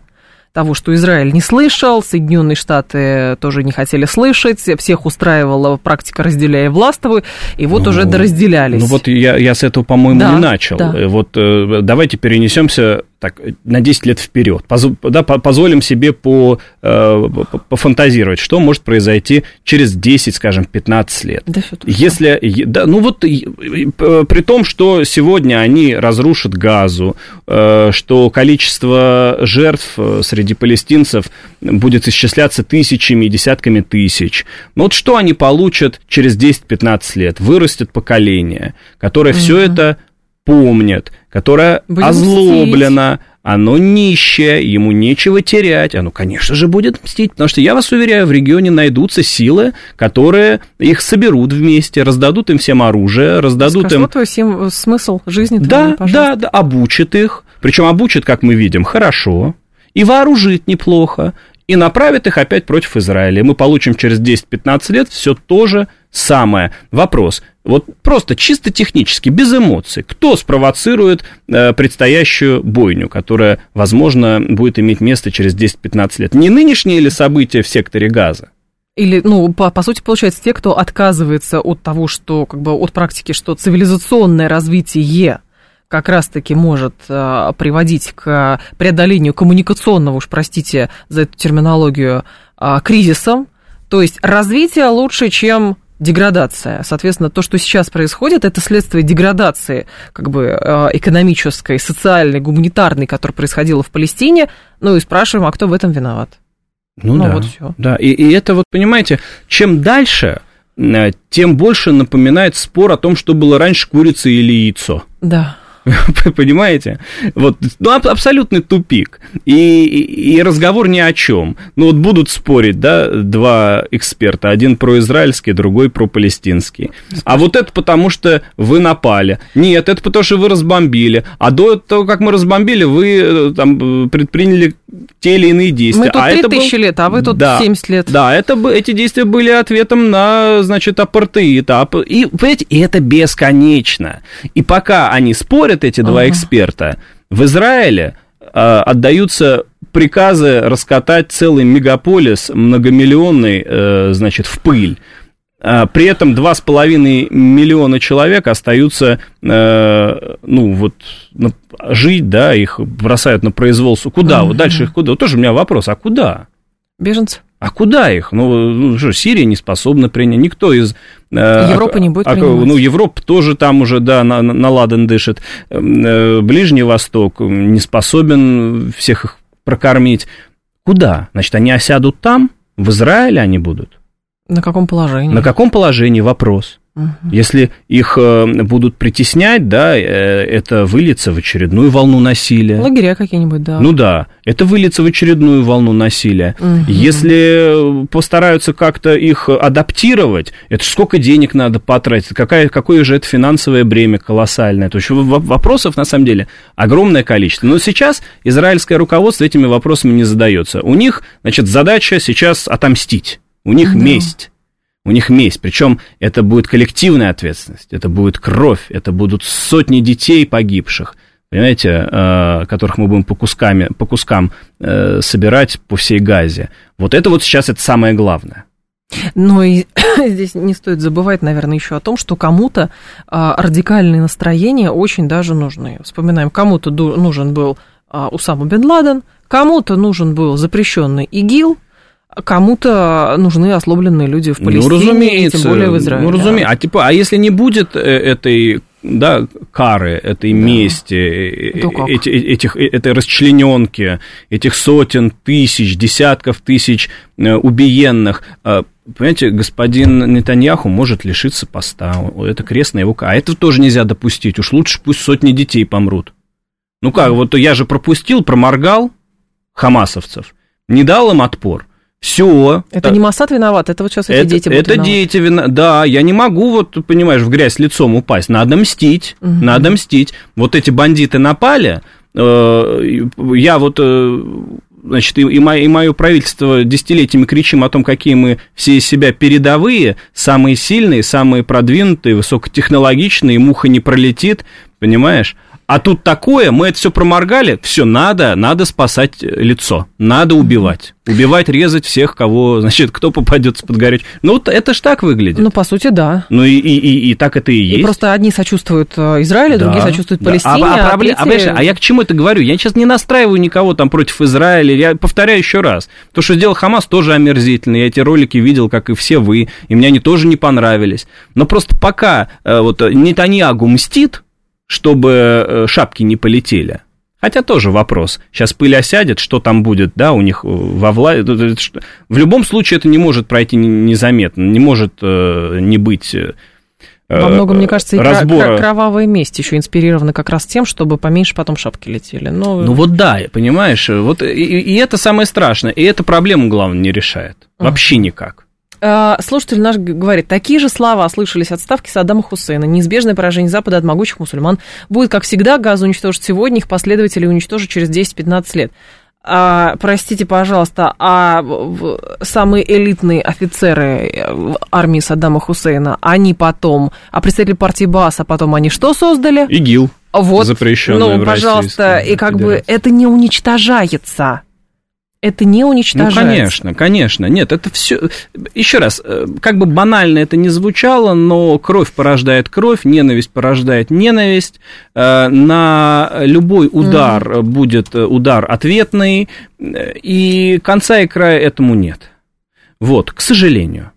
того, что Израиль не слышал, Соединенные Штаты тоже не хотели слышать, всех устраивала практика «разделяя властвуй», и вот ну, уже доразделялись.
Ну вот я, я с этого, по-моему, да, не начал. Да. Вот э, давайте перенесемся так, на 10 лет вперед. Поз, да, позволим себе по, э, пофантазировать, что может произойти через 10, скажем, 15 лет. Да, Если, да, ну вот при том, что сегодня они разрушат газу, э, что количество жертв э, среди палестинцев будет исчисляться тысячами и десятками тысяч. Ну вот что они получат через 10-15 лет? Вырастет поколение, которое угу. все это помнит, которое Будем озлоблено, мстить. оно нищее, ему нечего терять, оно, конечно же, будет мстить, потому что, я вас уверяю, в регионе найдутся силы, которые их соберут вместе, раздадут им всем оружие, раздадут Скажи, им...
Твой смысл жизни
да, твоей, да, да, обучат их, причем обучат, как мы видим, хорошо, и вооружит неплохо, и направит их опять против Израиля. Мы получим через 10-15 лет все то же самое. Вопрос, вот просто чисто технически, без эмоций, кто спровоцирует э, предстоящую бойню, которая, возможно, будет иметь место через 10-15 лет? Не нынешние ли события в секторе газа?
Или, ну, по, по сути, получается, те, кто отказывается от того, что, как бы, от практики, что цивилизационное развитие как раз-таки может э, приводить к преодолению коммуникационного, уж простите за эту терминологию, э, кризисом. То есть развитие лучше, чем деградация. Соответственно, то, что сейчас происходит, это следствие деградации как бы э, экономической, социальной, гуманитарной, которая происходила в Палестине. Ну и спрашиваем, а кто в этом виноват?
Ну, ну да, вот все. Да, и, и это вот, понимаете, чем дальше, э, тем больше напоминает спор о том, что было раньше, курица или яйцо.
Да. <laughs>
Понимаете? Вот, ну, абсолютный тупик. И, и, и разговор ни о чем. Ну, вот будут спорить, да, два эксперта. Один про-израильский, другой про-палестинский. А вот это потому, что вы напали. Нет, это потому, что вы разбомбили. А до того, как мы разбомбили, вы э, там предприняли те или иные действия.
Мы тут
а
3000 был... лет, а вы тут да, 70 лет.
Да, это, эти действия были ответом на, значит, апартеид. И, понимаете, и это бесконечно. И пока они спорят, эти два ага. эксперта, В Израиле а, отдаются приказы раскатать целый мегаполис многомиллионный, э, значит, в пыль. А, при этом 2,5 миллиона человек остаются, э, ну, вот, жить, да, их бросают на производство. Куда? Mm-hmm. Вот дальше их куда? Вот тоже у меня вопрос, а куда?
Беженцы.
А куда их? Ну, ну что, Сирия не способна принять, никто из...
Э, Европа не будет а, принимать.
Ну, Европа тоже там уже, да, на, на ладан дышит. Э, Ближний Восток не способен всех их прокормить. Куда? Значит, они осядут там, в Израиле они будут.
На каком положении?
На каком положении вопрос? Угу. Если их э, будут притеснять, да, э, это выльется в очередную волну насилия.
Лагеря какие-нибудь, да.
Ну да, это выльется в очередную волну насилия. Угу. Если постараются как-то их адаптировать, это сколько денег надо потратить, какая, какое же это финансовое бремя колоссальное. То есть вопросов, на самом деле, огромное количество. Но сейчас израильское руководство этими вопросами не задается. У них, значит, задача сейчас отомстить. У них да. месть. У них месть. Причем это будет коллективная ответственность, это будет кровь, это будут сотни детей погибших, понимаете, э, которых мы будем по, кусками, по кускам э, собирать по всей Газе. Вот это вот сейчас это самое главное.
Но и <coughs> здесь не стоит забывать, наверное, еще о том, что кому-то а, радикальные настроения очень даже нужны. Вспоминаем, кому-то нужен был а, Усама бен Ладен, кому-то нужен был запрещенный ИГИЛ, Кому-то нужны ослабленные люди в ну, Палестине, ну, разумеется, тем более в Израиле.
Ну, разумеется. А, типа, а если не будет э, этой да, кары, этой да. мести, э, эти, этих, э, этой расчлененки, этих сотен тысяч, десятков тысяч убиенных, понимаете, господин Нетаньяху может лишиться поста, это крест на его... А это тоже нельзя допустить, уж лучше пусть сотни детей помрут. Ну как, вот я же пропустил, проморгал хамасовцев, не дал им отпор, все.
Это так. не Масад виноват, это вот сейчас эти
это,
дети
будут Это виноваты. дети виноваты. Да, я не могу, вот, понимаешь, в грязь лицом упасть. Надо мстить, угу. надо мстить. Вот эти бандиты напали, э, я вот... Э, значит, и, и, мое, и мое правительство десятилетиями кричим о том, какие мы все из себя передовые, самые сильные, самые продвинутые, высокотехнологичные, муха не пролетит, понимаешь? А тут такое, мы это все проморгали, все надо, надо спасать лицо, надо убивать. Убивать, резать всех, кого, <laughs> значит, кто попадется под горячую. Ну, это ж так выглядит.
Ну, по сути, да.
Ну, и, и, и, и так это и есть. И
просто одни сочувствуют э, Израилю, да, другие сочувствуют да. Палестине. А, а,
а, проблем, а, третьи... а, а я к чему это говорю? Я сейчас не настраиваю никого там против Израиля. Я повторяю еще раз. То, что сделал Хамас, тоже омерзительно. Я эти ролики видел, как и все вы. И мне они тоже не понравились. Но просто пока э, вот Нетаньягу мстит, чтобы э, шапки не полетели. Хотя тоже вопрос. Сейчас пыль осядет, что там будет, да, у них э, во власти. В любом случае это не может пройти незаметно, не может э, не быть
во многом, мне кажется, и разбора. кровавая месть еще инспирирована как раз тем, чтобы поменьше потом шапки летели.
Но... Ну вот да, понимаешь, вот и, и это самое страшное, и эта проблему, главное, не решает. Вообще никак.
Э, слушатель наш говорит, такие же слова слышались от ставки Саддама Хусейна. Неизбежное поражение Запада от могучих мусульман будет, как всегда, газу уничтожить сегодня, их последователи уничтожить через 10-15 лет. А, простите, пожалуйста, а самые элитные офицеры э, армии Саддама Хусейна, они потом, а представители партии БАСа потом они что создали?
ИГИЛ.
Вот, запрещенный ну, пожалуйста, и как бы это не уничтожается это не уничтожается.
Ну, конечно, конечно. Нет, это все... Еще раз, э, как бы банально это не звучало, но кровь порождает кровь, ненависть порождает ненависть. Э, на любой удар mm. будет удар ответный, и конца и края этому нет. Вот, к сожалению.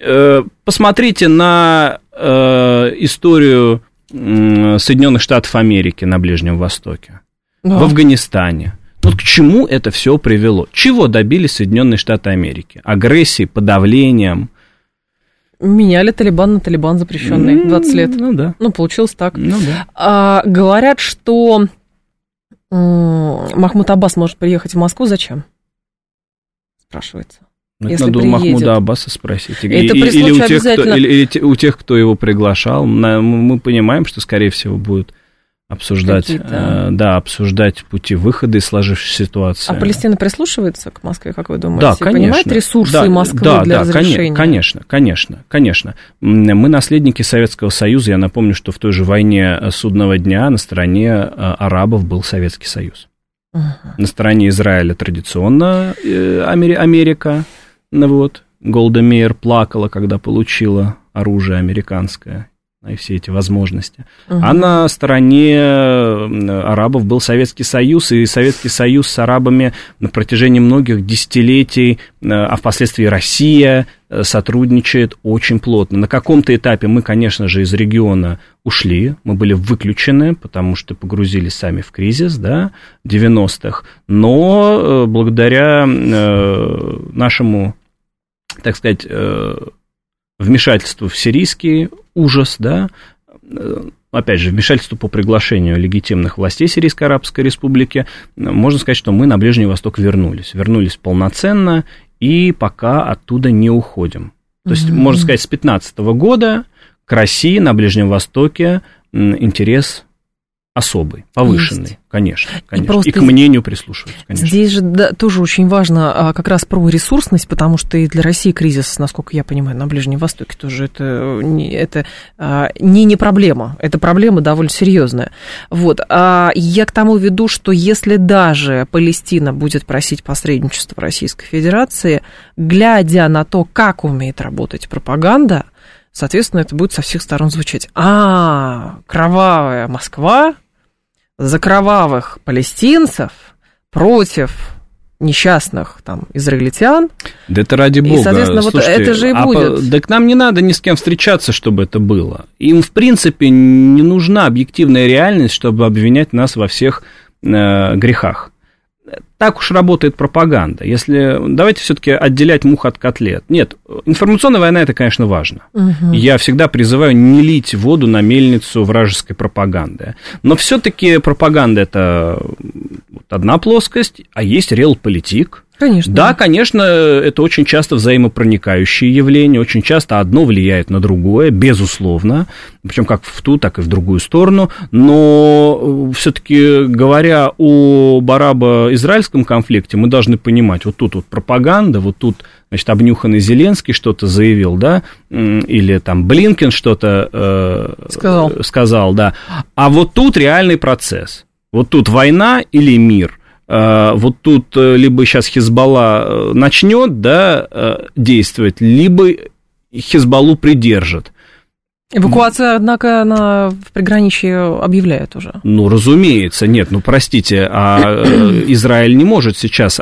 Э, посмотрите на историю Соединенных Штатов Америки на Ближнем Востоке, да. в Афганистане вот к чему это все привело? Чего добились Соединенные Штаты Америки? Агрессией, подавлением?
Меняли Талибан на Талибан запрещенный 20 лет.
Ну да.
Ну, получилось так.
Ну да.
А, говорят, что Махмуд Аббас может приехать в Москву. Зачем? Спрашивается.
Ну, это надо приедет. у Махмуда Аббаса спросить. Это или, или, у тех, кто, или, или у тех, кто его приглашал. Мы понимаем, что, скорее всего, будет обсуждать, э, да, обсуждать пути выхода из сложившейся ситуации.
А Палестина прислушивается к Москве, как вы думаете?
Да, конечно.
Понимает ресурсы
да,
Москвы
да,
для
да,
разрешения?
Конечно, конечно, конечно. Мы наследники Советского Союза. Я напомню, что в той же войне судного дня на стороне э, арабов был Советский Союз. Uh-huh. На стороне Израиля традиционно э, Америка. Ну вот, Голда Мейер плакала, когда получила оружие американское и все эти возможности. Угу. А на стороне арабов был Советский Союз, и Советский Союз с арабами на протяжении многих десятилетий, э, а впоследствии Россия э, сотрудничает очень плотно. На каком-то этапе мы, конечно же, из региона ушли, мы были выключены, потому что погрузились сами в кризис, да, 90-х, но э, благодаря нашему, так сказать, вмешательству в сирийский ужас, да, э, опять же, вмешательство по приглашению легитимных властей Сирийской Арабской Республики, можно сказать, что мы на Ближний Восток вернулись. Вернулись полноценно и пока оттуда не уходим. То есть, mm-hmm. можно сказать, с 2015 года к России на Ближнем Востоке интерес особый, повышенный, Есть. конечно, конечно. И, просто и к мнению прислушиваются, конечно.
Здесь же да, тоже очень важно а, как раз про ресурсность, потому что и для России кризис, насколько я понимаю, на Ближнем Востоке тоже это не, это, а, не, не проблема, это проблема довольно серьезная. Вот. А я к тому веду, что если даже Палестина будет просить посредничества Российской Федерации, глядя на то, как умеет работать пропаганда, соответственно, это будет со всех сторон звучать. А, кровавая Москва за кровавых палестинцев против несчастных там израильтян.
Да это ради бога.
И, соответственно, Слушайте, вот это же и а будет.
По, да к нам не надо ни с кем встречаться, чтобы это было. Им, в принципе, не нужна объективная реальность, чтобы обвинять нас во всех э, грехах так уж работает пропаганда. Если давайте все-таки отделять мух от котлет. Нет, информационная война это, конечно, важно. Угу. Я всегда призываю не лить воду на мельницу вражеской пропаганды. Но все-таки пропаганда это одна плоскость, а есть реал-политик,
Конечно.
Да, конечно, это очень часто взаимопроникающие явления, очень часто одно влияет на другое, безусловно, причем как в ту, так и в другую сторону, но все-таки говоря о арабо-израильском конфликте, мы должны понимать, вот тут вот пропаганда, вот тут, значит, обнюханный Зеленский что-то заявил, да, или там Блинкен что-то э, сказал. сказал, да, а вот тут реальный процесс, вот тут война или мир – Э, вот тут э, либо сейчас Хизбалла э, начнет да, действовать, либо Хизбаллу придержат.
Эвакуация, однако, на в приграничье объявляет уже.
Ну, разумеется, нет, ну, простите, а Израиль не может сейчас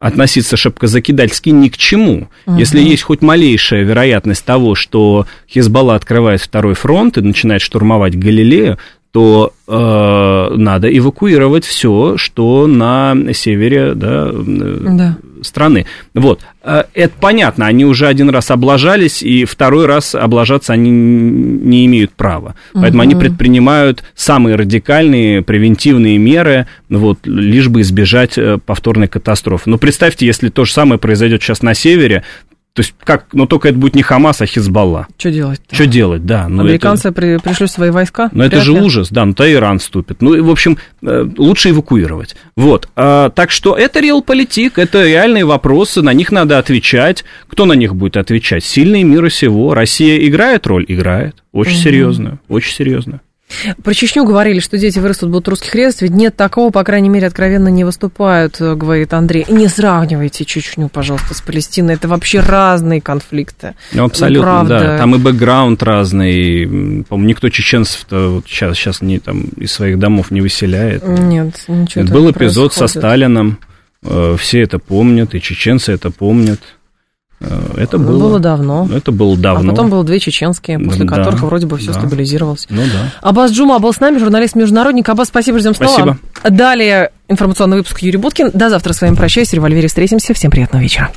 относиться шапкозакидательски ни к чему. Угу. Если есть хоть малейшая вероятность того, что Хизбалла открывает второй фронт и начинает штурмовать Галилею, то э, надо эвакуировать все, что на севере да, да. страны. Вот. Э, это понятно, они уже один раз облажались, и второй раз облажаться они не имеют права. Поэтому угу. они предпринимают самые радикальные превентивные меры, вот, лишь бы избежать э, повторной катастрофы. Но представьте, если то же самое произойдет сейчас на севере, то есть как, но только это будет не Хамас, а Хизбалла.
Что делать?
Что делать, да.
Ну Американцы это... при, пришли свои войска?
Ну это же ужас, да, ну то Иран вступит. Ну, в общем, э, лучше эвакуировать. Вот, а, так что это реал-политик, это реальные вопросы, на них надо отвечать. Кто на них будет отвечать? Сильные мира сего. Россия играет роль? Играет. Очень угу. серьезную, очень серьезную.
Про Чечню говорили, что дети вырастут будут русских резать, ведь нет такого, по крайней мере, откровенно не выступают, э, говорит Андрей. Не сравнивайте Чечню, пожалуйста, с Палестиной, это вообще разные конфликты.
Ну, абсолютно, ну, да, там и бэкграунд разный, по-моему, никто чеченцев-то вот сейчас, сейчас не, там, из своих домов не выселяет.
Нет, ничего
Был эпизод происходит. со Сталином, э, все это помнят, и чеченцы это помнят.
Э, это было, было давно.
Это было давно.
А потом было две чеченские, после да, которых вроде бы все да. стабилизировалось.
Ну да.
Аббас Джума был с нами, журналист-международник. Аббас, спасибо, ждем снова.
Спасибо.
Далее информационный выпуск Юрий Буткин. До завтра с вами прощаюсь. В револьвере встретимся. Всем приятного вечера.